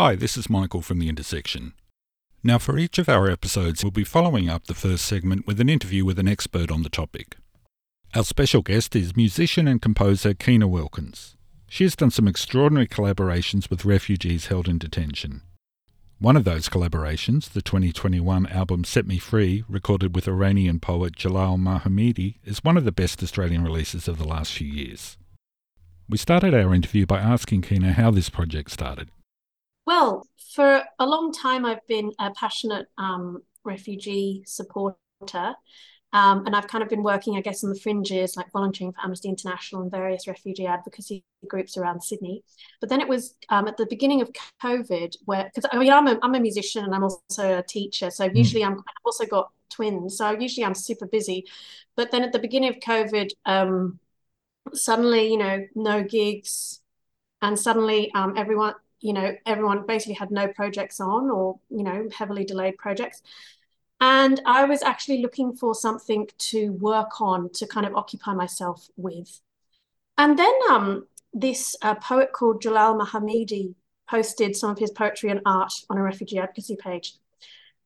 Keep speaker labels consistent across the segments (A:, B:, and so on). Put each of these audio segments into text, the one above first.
A: Hi, this is Michael from The Intersection. Now, for each of our episodes, we'll be following up the first segment with an interview with an expert on the topic. Our special guest is musician and composer Keyna Wilkins. She has done some extraordinary collaborations with refugees held in detention. One of those collaborations, the 2021 album Set Me Free, recorded with Iranian poet Jalal Mahamede, is one of the best Australian releases of the last few years. We started our interview by asking Keyna how this project started.
B: Well, for a long time, I've been a passionate um, refugee supporter. Um, and I've kind of been working, I guess, on the fringes, like volunteering for Amnesty International and various refugee advocacy groups around Sydney. But then it was um, at the beginning of COVID, where because I mean I'm a, I'm a musician and I'm also a teacher, so mm. usually I'm I've also got twins, so usually I'm super busy. But then at the beginning of COVID, um, suddenly you know no gigs, and suddenly um, everyone you know, everyone basically had no projects on or, you know, heavily delayed projects. And I was actually looking for something to work on to kind of occupy myself with. And then um, this uh, poet called Jalal Mahamede posted some of his poetry and art on a refugee advocacy page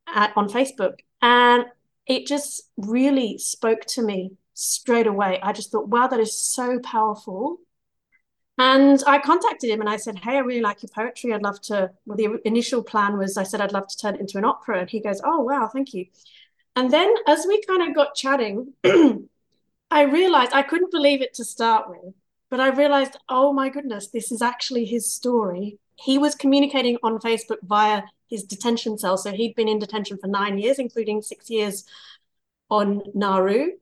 B: at, on Facebook. And it just really spoke to me straight away. I just thought, wow, that is so powerful. And I contacted him and I said, Hey, I really like your poetry. I'd love to. Well, the initial plan was I said, I'd love to turn it into an opera. And he goes, Oh, wow, thank you. And then as we kind of got chatting, I realized I couldn't believe it to start with, but I realized, oh my goodness, this is actually his story. He was communicating on Facebook via his detention cell. So he'd been in detention for nine years, including six years on Nauru,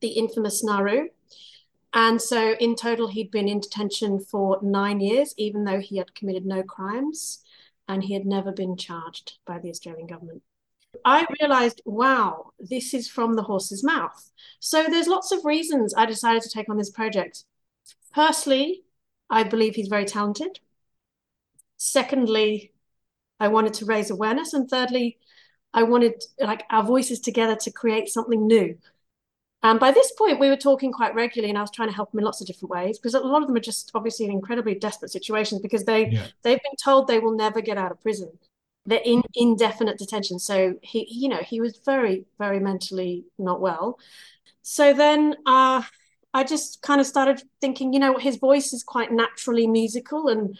B: the infamous Nauru. And so in total, he'd been in detention for nine years, even though he had committed no crimes and he had never been charged by the Australian government. I realized, wow, this is from the horse's mouth. So there's lots of reasons I decided to take on this project. Firstly, I believe he's very talented. Secondly, I wanted to raise awareness. And thirdly, I wanted like our voices together to create something new and by this point, we were talking quite regularly, and I was trying to help them in lots of different ways because a lot of them are just obviously in incredibly desperate situations because they yeah. they've been told they will never get out of prison. They're in indefinite detention. So he, you know, he was very, very mentally not well. So then uh, I just kind of started thinking, you know, his voice is quite naturally musical, and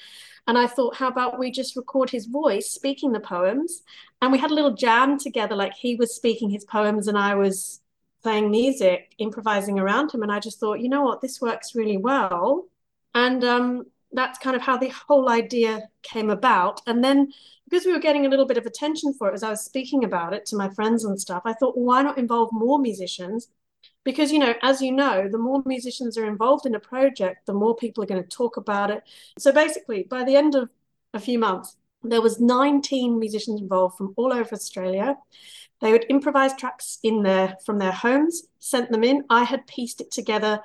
B: and I thought, how about we just record his voice speaking the poems, and we had a little jam together, like he was speaking his poems and I was playing music, improvising around him. And I just thought, you know what, this works really well. And um, that's kind of how the whole idea came about. And then because we were getting a little bit of attention for it as I was speaking about it to my friends and stuff, I thought, well, why not involve more musicians? Because, you know, as you know, the more musicians are involved in a project, the more people are going to talk about it. So basically, by the end of a few months, there was 19 musicians involved from all over Australia. They would improvise tracks in there from their homes, sent them in. I had pieced it together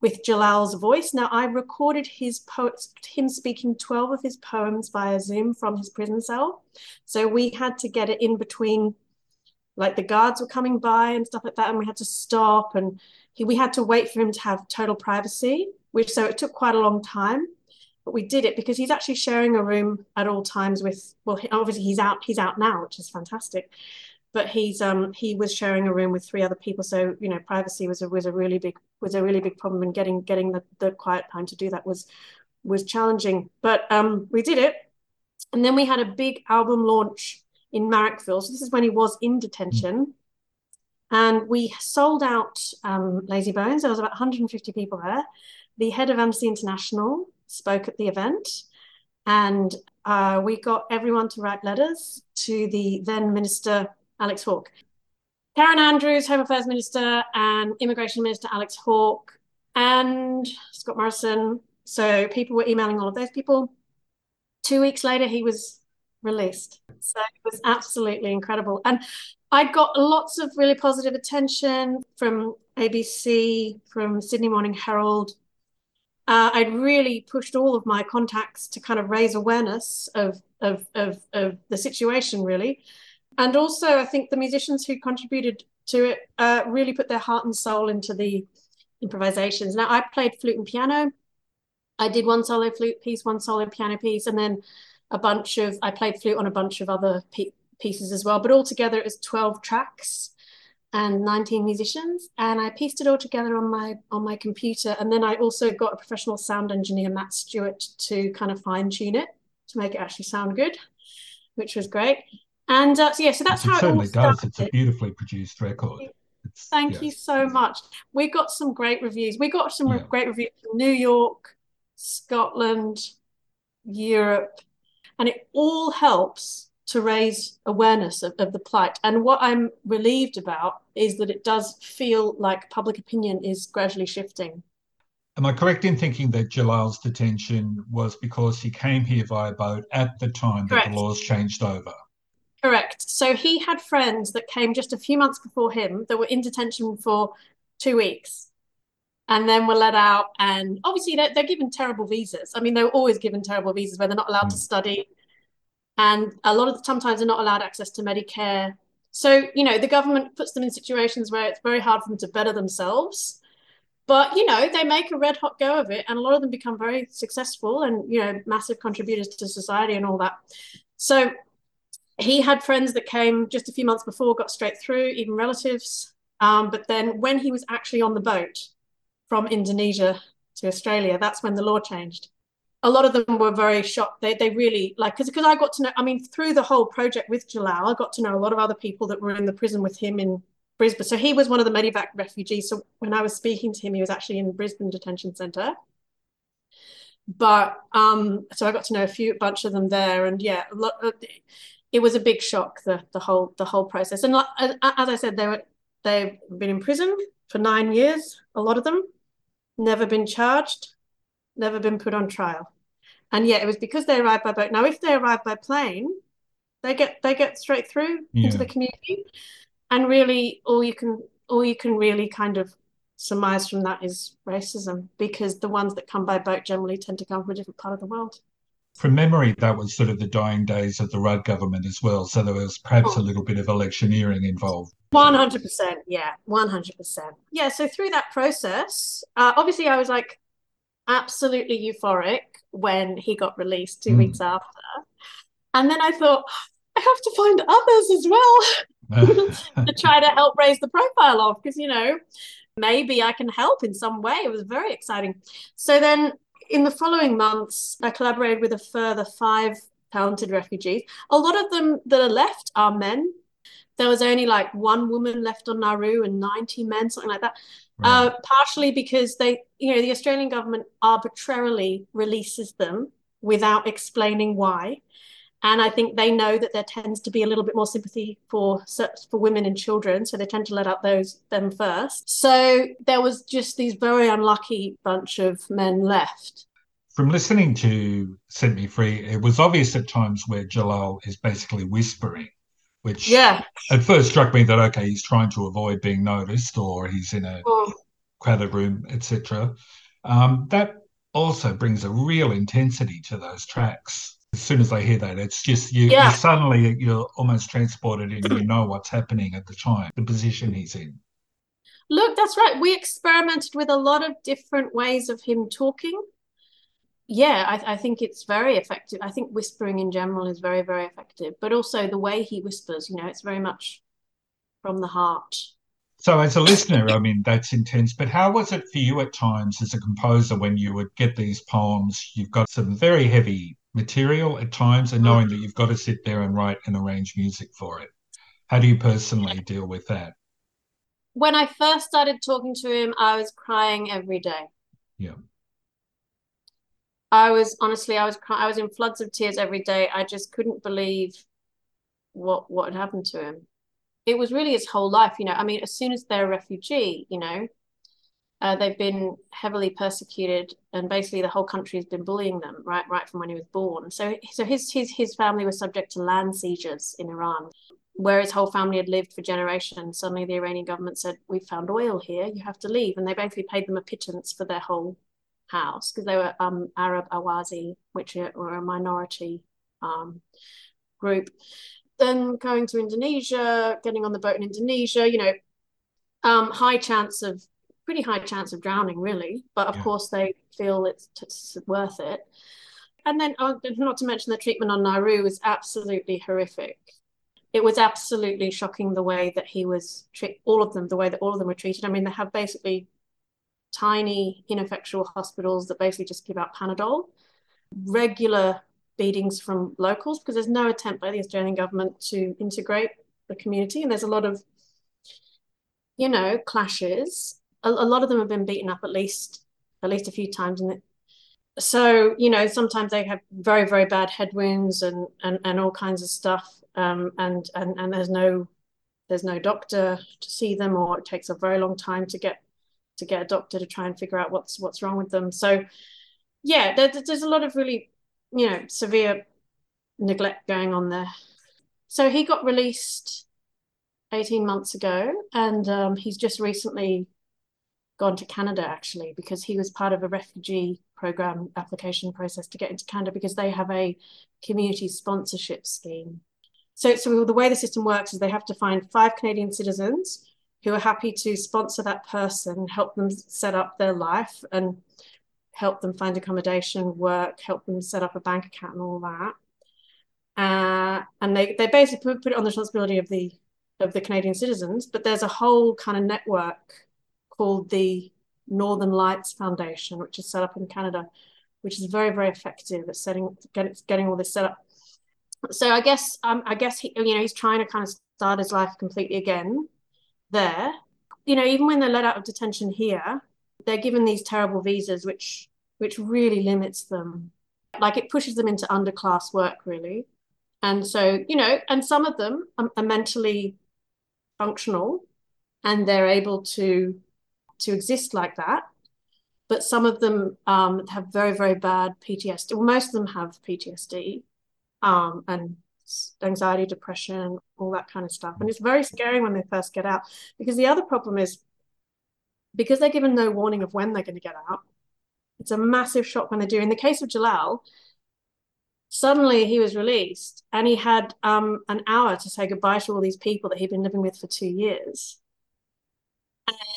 B: with Jalal's voice. Now I recorded his poets, him speaking 12 of his poems via Zoom from his prison cell. So we had to get it in between, like the guards were coming by and stuff like that, and we had to stop and he, we had to wait for him to have total privacy, which so it took quite a long time. But we did it because he's actually sharing a room at all times with, well, obviously he's out, he's out now, which is fantastic but he's um he was sharing a room with three other people so you know privacy was a was a really big was a really big problem and getting getting the, the quiet time to do that was was challenging. But um we did it and then we had a big album launch in Marrickville so this is when he was in detention. And we sold out um, Lazy Bones. There was about 150 people there. The head of Amnesty International spoke at the event and uh, we got everyone to write letters to the then minister Alex Hawke. Karen Andrews, Home Affairs Minister, and Immigration Minister Alex Hawke, and Scott Morrison. So people were emailing all of those people. Two weeks later, he was released. So it was absolutely incredible. And I got lots of really positive attention from ABC, from Sydney Morning Herald. Uh, I'd really pushed all of my contacts to kind of raise awareness of, of, of, of the situation, really. And also, I think the musicians who contributed to it uh, really put their heart and soul into the improvisations. Now, I played flute and piano. I did one solo flute piece, one solo piano piece, and then a bunch of, I played flute on a bunch of other pieces as well, but altogether it was 12 tracks and 19 musicians and I pieced it all together on my on my computer and then I also got a professional sound engineer Matt Stewart to kind of fine tune it to make it actually sound good which was great and uh, so yeah so that's
A: it
B: how
A: it certainly does it's a beautifully produced record
B: it's, thank yes. you so much we got some great reviews we got some yeah. great reviews from New York Scotland Europe and it all helps to raise awareness of, of the plight. And what I'm relieved about is that it does feel like public opinion is gradually shifting.
A: Am I correct in thinking that Jalal's detention was because he came here via boat at the time Correct. that the laws changed over?
B: Correct. So he had friends that came just a few months before him that were in detention for two weeks and then were let out. And obviously, they're, they're given terrible visas. I mean, they're always given terrible visas where they're not allowed mm. to study and a lot of the, sometimes they're not allowed access to Medicare. So you know the government puts them in situations where it's very hard for them to better themselves. But you know they make a red hot go of it, and a lot of them become very successful and you know massive contributors to society and all that. So he had friends that came just a few months before, got straight through, even relatives. Um, but then when he was actually on the boat from Indonesia to Australia, that's when the law changed a lot of them were very shocked. They they really like because I got to know. I mean, through the whole project with Jalal, I got to know a lot of other people that were in the prison with him in Brisbane. So he was one of the Medevac refugees. So when I was speaking to him, he was actually in Brisbane Detention Centre. But um, so I got to know a few, bunch of them there, and yeah, a lot, it was a big shock the the whole the whole process. And as I said, they were they've been in prison for nine years. A lot of them never been charged never been put on trial. And yet it was because they arrived by boat. Now, if they arrive by plane, they get they get straight through yeah. into the community. And really all you can all you can really kind of surmise from that is racism, because the ones that come by boat generally tend to come from a different part of the world.
A: From memory, that was sort of the dying days of the Rudd government as well. So there was perhaps oh. a little bit of electioneering involved.
B: 100%. Yeah, 100%. Yeah. So through that process, uh, obviously, I was like, absolutely euphoric when he got released two mm. weeks after. And then I thought, I have to find others as well to try to help raise the profile of, because, you know, maybe I can help in some way. It was very exciting. So then in the following months, I collaborated with a further five talented refugees. A lot of them that are left are men. There was only like one woman left on Nauru and 90 men, something like that. Uh, partially because they, you know, the Australian government arbitrarily releases them without explaining why. And I think they know that there tends to be a little bit more sympathy for for women and children, so they tend to let out those them first. So there was just these very unlucky bunch of men left.
A: From listening to Set Me Free, it was obvious at times where Jalal is basically whispering which
B: yeah
A: at first struck me that okay he's trying to avoid being noticed or he's in a oh. crowded room etc um, that also brings a real intensity to those tracks as soon as i hear that it's just you, yeah. you suddenly you're almost transported and you know what's happening at the time the position he's in
B: look that's right we experimented with a lot of different ways of him talking yeah, I, I, think it's very effective. I think whispering in general is very, very effective, but also the way he whispers, you know, it's very much from the heart.
A: So, as a listener, I mean, that's intense. But how was it for you at times as a composer when you would get these poems? You've got some very heavy material at times, and knowing that you've got to sit there and write and arrange music for it. How do you personally deal with that?
B: When I first started talking to him, I was crying every day.
A: Yeah
B: I was honestly, I was I was in floods of tears every day. I just couldn't believe what what had happened to him. It was really his whole life, you know. I mean, as soon as they're a refugee, you know, uh, they've been heavily persecuted, and basically the whole country has been bullying them right right from when he was born. So so his his his family was subject to land seizures in Iran, where his whole family had lived for generations. Suddenly, the Iranian government said, "We've found oil here. You have to leave," and they basically paid them a pittance for their whole house because they were um, Arab Ahwazi, which were a minority um, group. Then going to Indonesia, getting on the boat in Indonesia, you know, um, high chance of pretty high chance of drowning, really. But of yeah. course, they feel it's, it's worth it. And then, uh, not to mention the treatment on Nauru was absolutely horrific. It was absolutely shocking the way that he was treated, all of them, the way that all of them were treated. I mean, they have basically tiny, ineffectual hospitals that basically just give out Panadol, regular beatings from locals, because there's no attempt by the Australian government to integrate the community. And there's a lot of, you know, clashes. A, a lot of them have been beaten up at least at least a few times and so you know sometimes they have very very bad headwinds and and, and all kinds of stuff um, and and and there's no there's no doctor to see them or it takes a very long time to get to get a doctor to try and figure out what's what's wrong with them. So yeah there, there's a lot of really you know severe neglect going on there. So he got released 18 months ago and um, he's just recently gone to Canada actually because he was part of a refugee program application process to get into Canada because they have a community sponsorship scheme. So, so the way the system works is they have to find five Canadian citizens who are happy to sponsor that person, help them set up their life and help them find accommodation, work, help them set up a bank account and all that. Uh, and they, they basically put it on the responsibility of the of the Canadian citizens, but there's a whole kind of network called the Northern Lights Foundation, which is set up in Canada, which is very, very effective at setting, getting, getting all this set up. So I guess, um, I guess he, you know, he's trying to kind of start his life completely again there. You know, even when they're let out of detention here, they're given these terrible visas, which which really limits them. Like it pushes them into underclass work, really. And so, you know, and some of them are, are mentally functional and they're able to to exist like that. But some of them um, have very, very bad PTSD. Well, most of them have PTSD um, and anxiety, depression, all that kind of stuff. And it's very scary when they first get out because the other problem is because they're given no warning of when they're going to get out, it's a massive shock when they do. In the case of Jalal, suddenly he was released and he had um, an hour to say goodbye to all these people that he'd been living with for two years.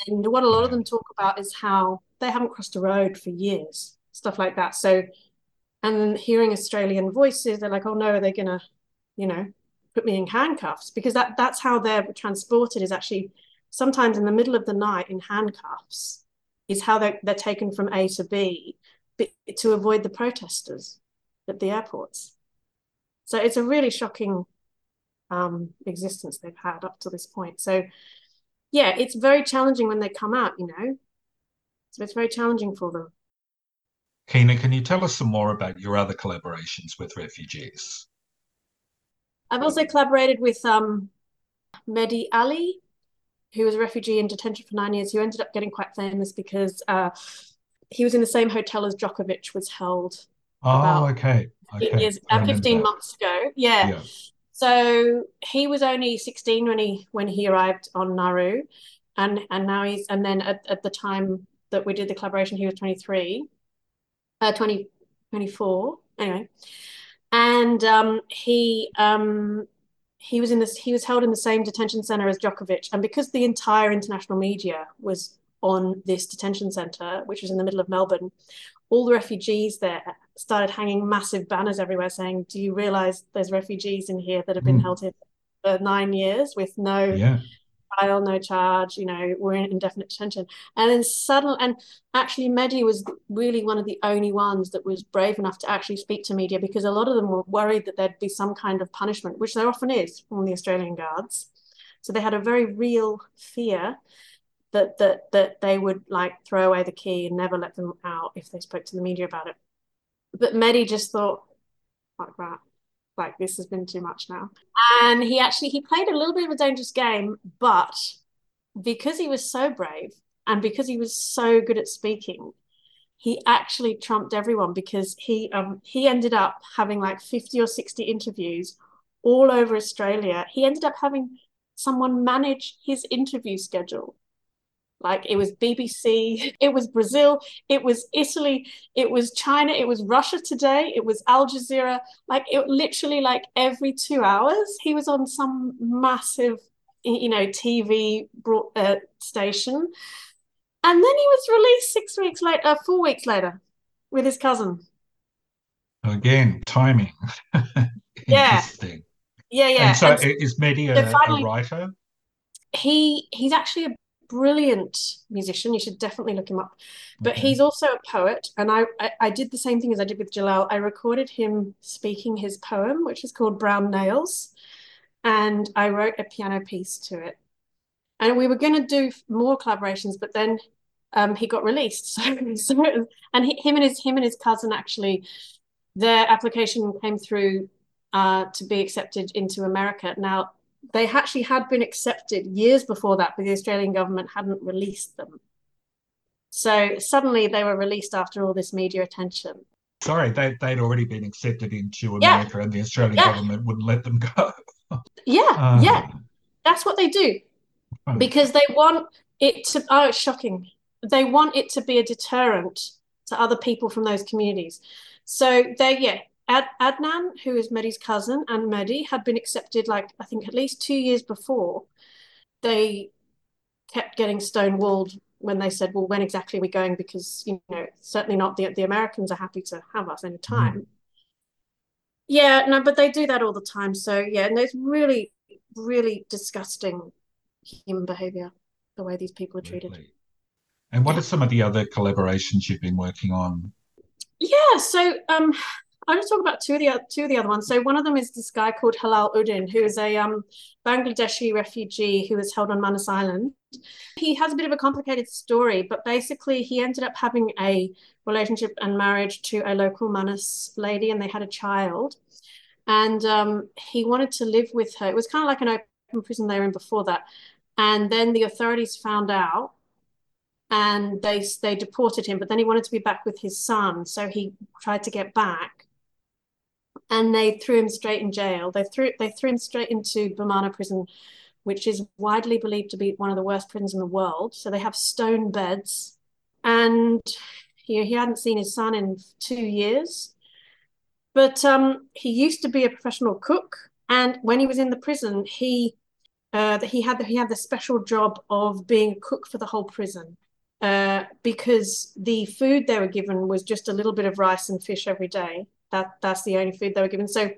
B: And what a lot of them talk about is how they haven't crossed a road for years, stuff like that. So, and then hearing Australian voices, they're like, oh no, they're gonna, you know, put me in handcuffs because that that's how they're transported is actually sometimes in the middle of the night in handcuffs is how they're, they're taken from A to B to avoid the protesters at the airports. So it's a really shocking um, existence they've had up to this point. So yeah, it's very challenging when they come out, you know. So it's very challenging for them.
A: Keyna, can you tell us some more about your other collaborations with refugees?
B: I've also collaborated with um, Mehdi Ali, who was a refugee in detention for nine years, who ended up getting quite famous because uh, he was in the same hotel as Djokovic was held.
A: Oh, okay.
B: Okay. Years, uh, 15 that. months ago. Yeah. yeah. So he was only 16 when he when he arrived on Nauru, and and now he's and then at, at the time that we did the collaboration, he was 23, uh, 20, 24 anyway, and um, he um, he was in this he was held in the same detention center as Djokovic, and because the entire international media was on this detention center, which was in the middle of Melbourne, all the refugees there started hanging massive banners everywhere saying, "Do you realize there's refugees in here that have been mm. held here for nine years with no yeah. trial, no charge? You know, we're in indefinite detention." And then suddenly, and actually, Mehdi was really one of the only ones that was brave enough to actually speak to media because a lot of them were worried that there'd be some kind of punishment, which there often is from the Australian guards. So they had a very real fear that that that they would like throw away the key and never let them out if they spoke to the media about it. But Mehdi just thought, like that, like this has been too much now. And he actually he played a little bit of a dangerous game, but because he was so brave and because he was so good at speaking, he actually trumped everyone because he um he ended up having like 50 or 60 interviews all over Australia. He ended up having someone manage his interview schedule. Like it was BBC, it was Brazil, it was Italy, it was China, it was Russia Today, it was Al Jazeera. Like it literally like every two hours he was on some massive, you know, TV broad, uh, station, and then he was released six weeks later, uh, four weeks later, with his cousin.
A: Again, timing.
B: yeah.
A: Interesting.
B: Yeah, yeah.
A: And so, and is Mehdi a, finally, a writer?
B: He he's actually a brilliant musician. You should definitely look him up. But okay. he's also a poet, and I, I, I did the same thing as I did with Jalal. I recorded him speaking his poem, which is called Brown Nails, and I wrote a piano piece to it. And we were going to do more collaborations, but then um, he got released. So, so and he, him and his him and his cousin actually, their application came through uh, to be accepted into America. Now they actually had been accepted years before that, but the Australian government hadn't released them. So suddenly they were released after all this media attention.
A: Sorry, they, they'd already been accepted into America yeah. and the Australian yeah. government wouldn't let them go.
B: yeah, uh, yeah. That's what they do. Because they want it to, oh, it's shocking. They want it to be a deterrent to other people from those communities. So they, yeah, Ad- Adnan, who is Mehdi's cousin, and Mehdi had been accepted, like I think at least two years before. They kept getting stonewalled when they said, "Well, when exactly are we going?" Because you know, certainly not the the Americans are happy to have us any time. Mm. Yeah, no, but they do that all the time. So yeah, and it's really, really disgusting human behavior the way these people are treated. Really?
A: And what are some of the other collaborations you've been working on?
B: Yeah, so um, I'll just talk about two of the two of the other ones. So one of them is this guy called Helal Uddin, who is a um, Bangladeshi refugee who was held on Manus Island. He has a bit of a complicated story, but basically he ended up having a relationship and marriage to a local Manus lady, and they had a child. And um, he wanted to live with her. It was kind of like an open prison they were in before that. And then the authorities found out and they they deported him but then he wanted to be back with his son so he tried to get back and they threw him straight in jail. They threw they threw him straight into Bomana prison, which is widely believed to be one of the worst prisons in the world. So they have stone beds, and he, he hadn't seen his son in two years. But um, he used to be a professional cook, and when he was in the prison, he uh, he had the, he had the special job of being a cook for the whole prison. Uh, because the food they were given was just a little bit of rice and fish every day that that's the only food they were given. So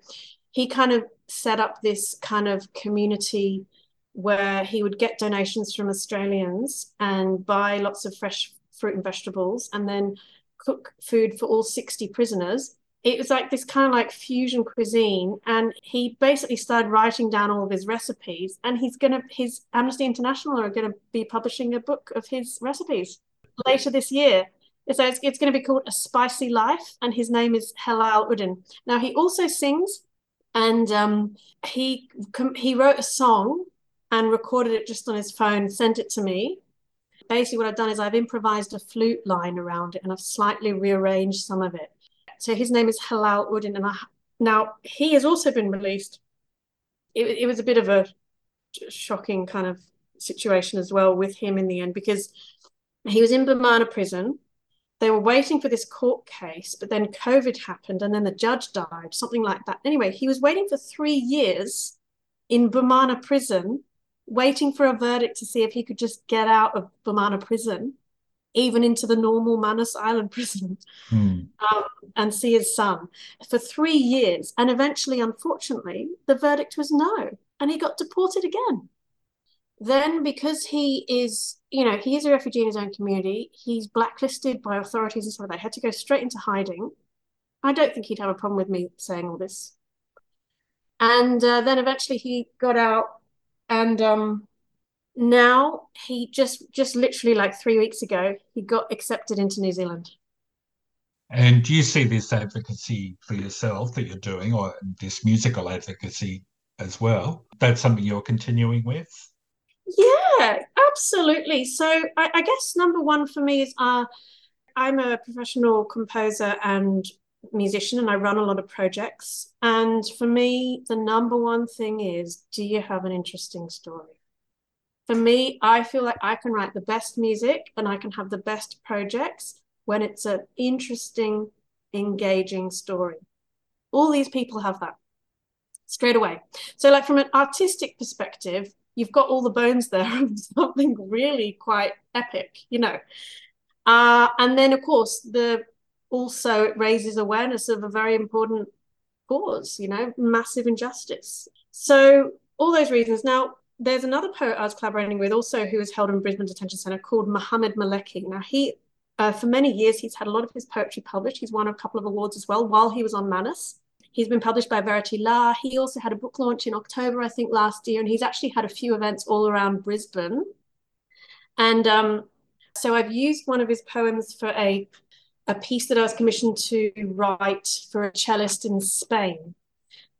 B: he kind of set up this kind of community where he would get donations from Australians and buy lots of fresh fruit and vegetables and then cook food for all 60 prisoners. It was like this kind of like fusion cuisine. And he basically started writing down all of his recipes. And he's going to, his Amnesty International are going to be publishing a book of his recipes later this year. So it's, it's going to be called A Spicy Life, and his name is Helal Uddin. Now he also sings, and um, he he wrote a song and recorded it just on his phone, sent it to me. Basically, what I've done is I've improvised a flute line around it, and I've slightly rearranged some of it. So his name is Helal Uddin, and I, now he has also been released. It, it was a bit of a shocking kind of situation as well with him in the end because he was in Bomana prison they were waiting for this court case, but then COVID happened and then the judge died, something like that. Anyway, he was waiting for three years in Bomana prison, waiting for a verdict to see if he could just get out of Bomana prison, even into the normal Manus Island prison, mm. um, and see his son for three years. And eventually, unfortunately, the verdict was no, and he got deported again. Then, because he is, you know, he is a refugee in his own community, he's blacklisted by authorities and so They had to go straight into hiding. I don't think he'd have a problem with me saying all this. And uh, then eventually he got out, and um, now he just, just literally like three weeks ago, he got accepted into New Zealand.
A: And do you see this advocacy for yourself that you're doing, or this musical advocacy as well? That's something you're continuing with?
B: Yeah, absolutely. So I, I guess number one for me is uh, I'm a professional composer and musician and I run a lot of projects. And for me, the number one thing is do you have an interesting story? For me, I feel like I can write the best music and I can have the best projects when it's an interesting, engaging story. All these people have that straight away. So, like from an artistic perspective, you've got all the bones there of something really quite epic, you know. Uh, and then, of course, the also it raises awareness of a very important cause, you know, massive injustice. So all those reasons. Now, there's another poet I was collaborating with also who is held in Brisbane Detention Centre called Mohammad Maleki. Now, he, uh, for many years, he's had a lot of his poetry published. He's won a couple of awards as well while he was on Manus. He's been published by Verity La. He also had a book launch in October, I think, last year, and he's actually had a few events all around Brisbane. And um, so I've used one of his poems for a a piece that I was commissioned to write for a cellist in Spain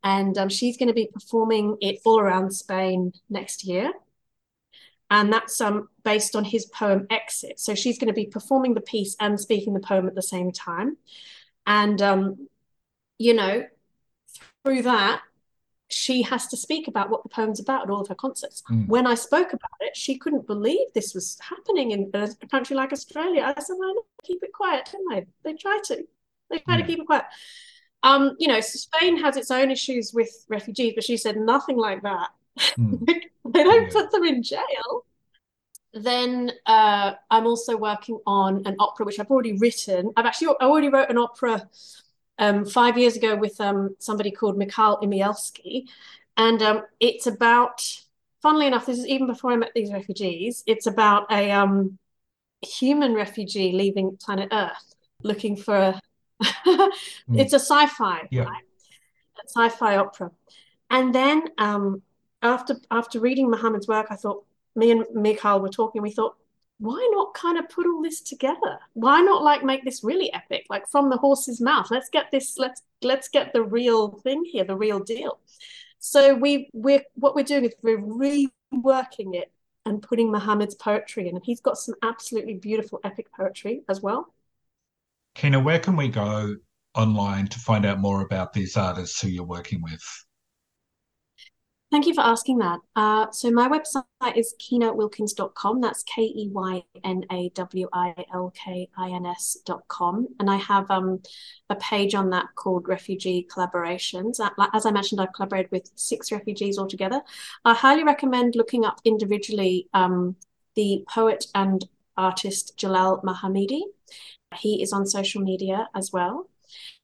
B: and um, she's going to be performing it all around Spain next year. And that's um, based on his poem Exit. So she's going to be performing the piece and speaking the poem at the same time. And, um, you know, through that, she has to speak about what the poem's about at all of her concerts. Mm. When I spoke about it, she couldn't believe this was happening in a country like Australia. I said, well, keep it quiet, didn't they? They try to. They try mm. to keep it quiet. Um, you know, Spain has its own issues with refugees, but she said nothing like that. Mm. they don't yeah. put them in jail. Then uh, I'm also working on an opera which I've already written. I've actually I already wrote an opera um, five years ago with um, somebody called Mikhail Imielski, and um, it's about. Funnily enough, this is even before I met these refugees. It's about a um, human refugee leaving planet Earth, looking for mm. It's a sci-fi, yeah. right? Sci-fi opera. And then um, after after reading Mohammad's work, I thought me and Mikhail were talking. We thought, why not kind of put all this together? Why not like make this really epic, like from the horse's mouth? Let's get this. Let's let's get the real thing here, the real deal. So we we're what we're doing is we're reworking it and putting Mohammad's poetry in, and he's got some absolutely beautiful epic poetry as well.
A: Keyna, where can we go online to find out more about these artists who you're working with?
B: Thank you for asking that. Uh, so my website is keynawilkins.com. That's K-E-Y-N-A-W-I-L-K-I-N-S.com. And I have um, a page on that called Refugee Collaborations. As I mentioned, I've collaborated with six refugees altogether. I highly recommend looking up individually um, the poet and artist Jalal Mahamede. He is on social media as well.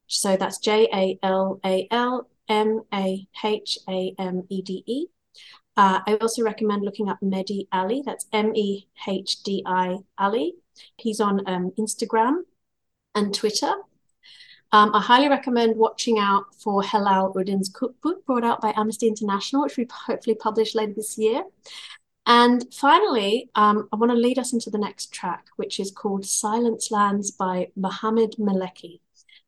B: So that's J A L A L M A H A M E D E. Uh, I also recommend looking up Mehdi Ali. That's M E H D I Ali. He's on um, Instagram and Twitter. Um, I highly recommend watching out for Helal Uddin's cookbook brought out by Amnesty International, which we hopefully publish later this year. And finally, um, I want to lead us into the next track, which is called Silence Lands by Mohammad Maleki.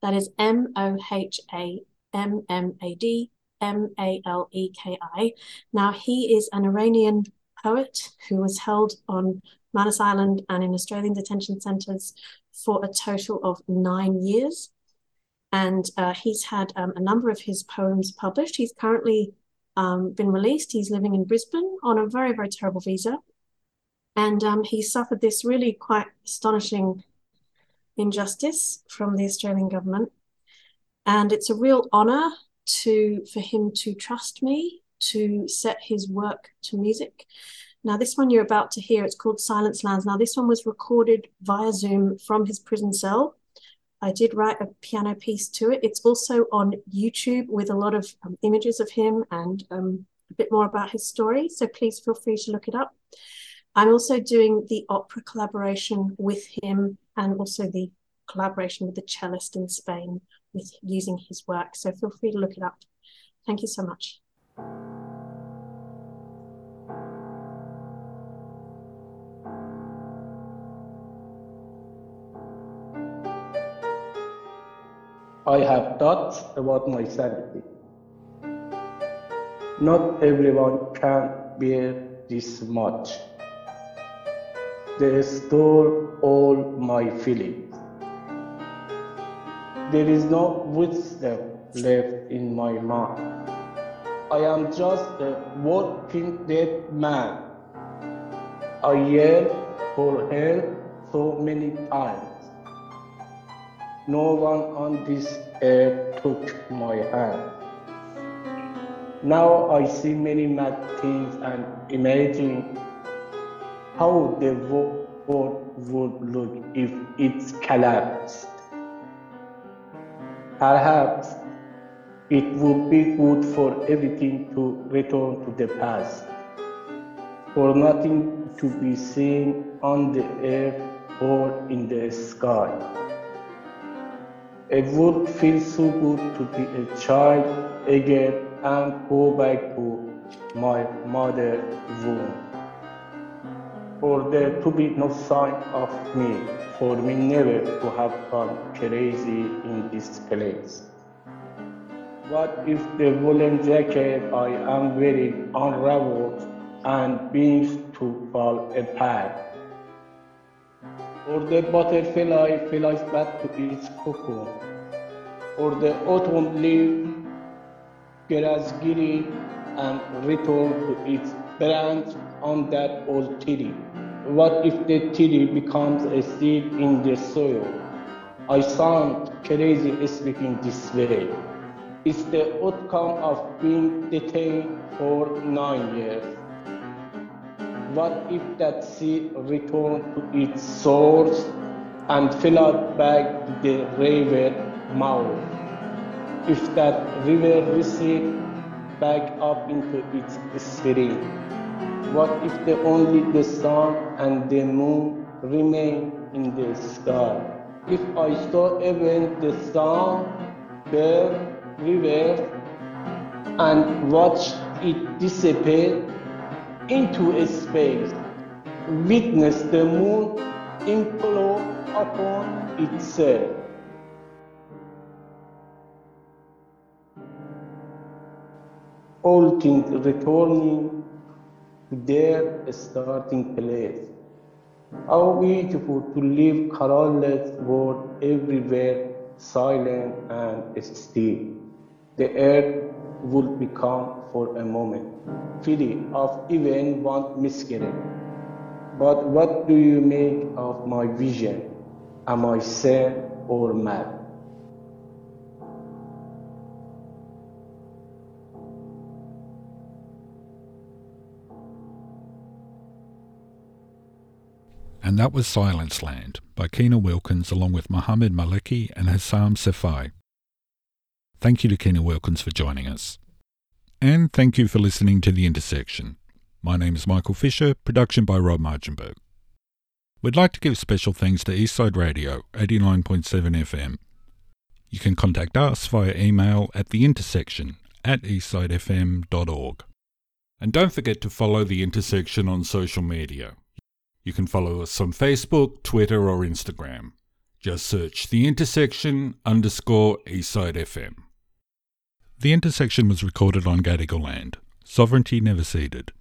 B: That is M O H A M M A D M A L E K I. Now, he is an Iranian poet who was held on Manus Island and in Australian detention centres for a total of nine years. And uh, he's had um, a number of his poems published. He's currently um, been released. He's living in Brisbane on a very, very terrible visa. And um, he suffered this really quite astonishing injustice from the Australian government. And it's a real honour to for him to trust me to set his work to music. Now, this one you're about to hear, it's called Silence Lands. Now, this one was recorded via Zoom from his prison cell I did write a piano piece to it. It's also on YouTube with a lot of um, images of him and um, a bit more about his story. So please feel free to look it up. I'm also doing the opera collaboration with him and also the collaboration with the cellist in Spain with using his work. So feel free to look it up. Thank you so much.
C: I have thoughts about my sanity. Not everyone can bear this much. They store all my feelings. There is no wisdom left in my mind. I am just a walking dead man. I yelled for help so many times. No one on this earth took my hand. Now I see many mad things and imagine how the world would look if it collapsed. Perhaps it would be good for everything to return to the past, for nothing to be seen on the earth or in the sky. It would feel so good to be a child again and go back to my mother's womb. For there to be no sign of me, for me never to have gone crazy in this place. What if the woolen jacket I am wearing unravels and begins to fall apart? Or the butterfly flies back to its cocoon? Or the autumn leaf gets giddy and return to its branch on that old tree? What if the tree becomes a seed in the soil? I sound crazy speaking this way. It's the outcome of being detained for nine years. What if that seed returned to its source and flowed back the river mouth? If that river receded back up into its spring? What if the only the sun and the moon remain in the sky? If I saw even the sun, the river, and watched it disappear into space, witness the moon implode upon itself. All things returning their starting place. How beautiful to live colorless world everywhere, silent and still. The earth would become for a moment free of even one miscarriage. But what do you make of my vision? Am I sane or mad?
D: And that was Silence Land by Keyna Wilkins along with Mohammad Maleki and Hassam Sefai. Thank you to Keyna Wilkins for joining us. And thank you for listening to The Intersection. My name is Michael Fisher, production by Rob Marchenberg. We'd like to give special thanks to Eastside Radio 89.7 FM. You can contact us via email at theintersection at eastsidefm.org. And don't forget to follow The Intersection on social media. You can follow us on Facebook, Twitter, or Instagram. Just search The Intersection underscore Eastside FM. The Intersection was recorded on Gadigal land, sovereignty never ceded.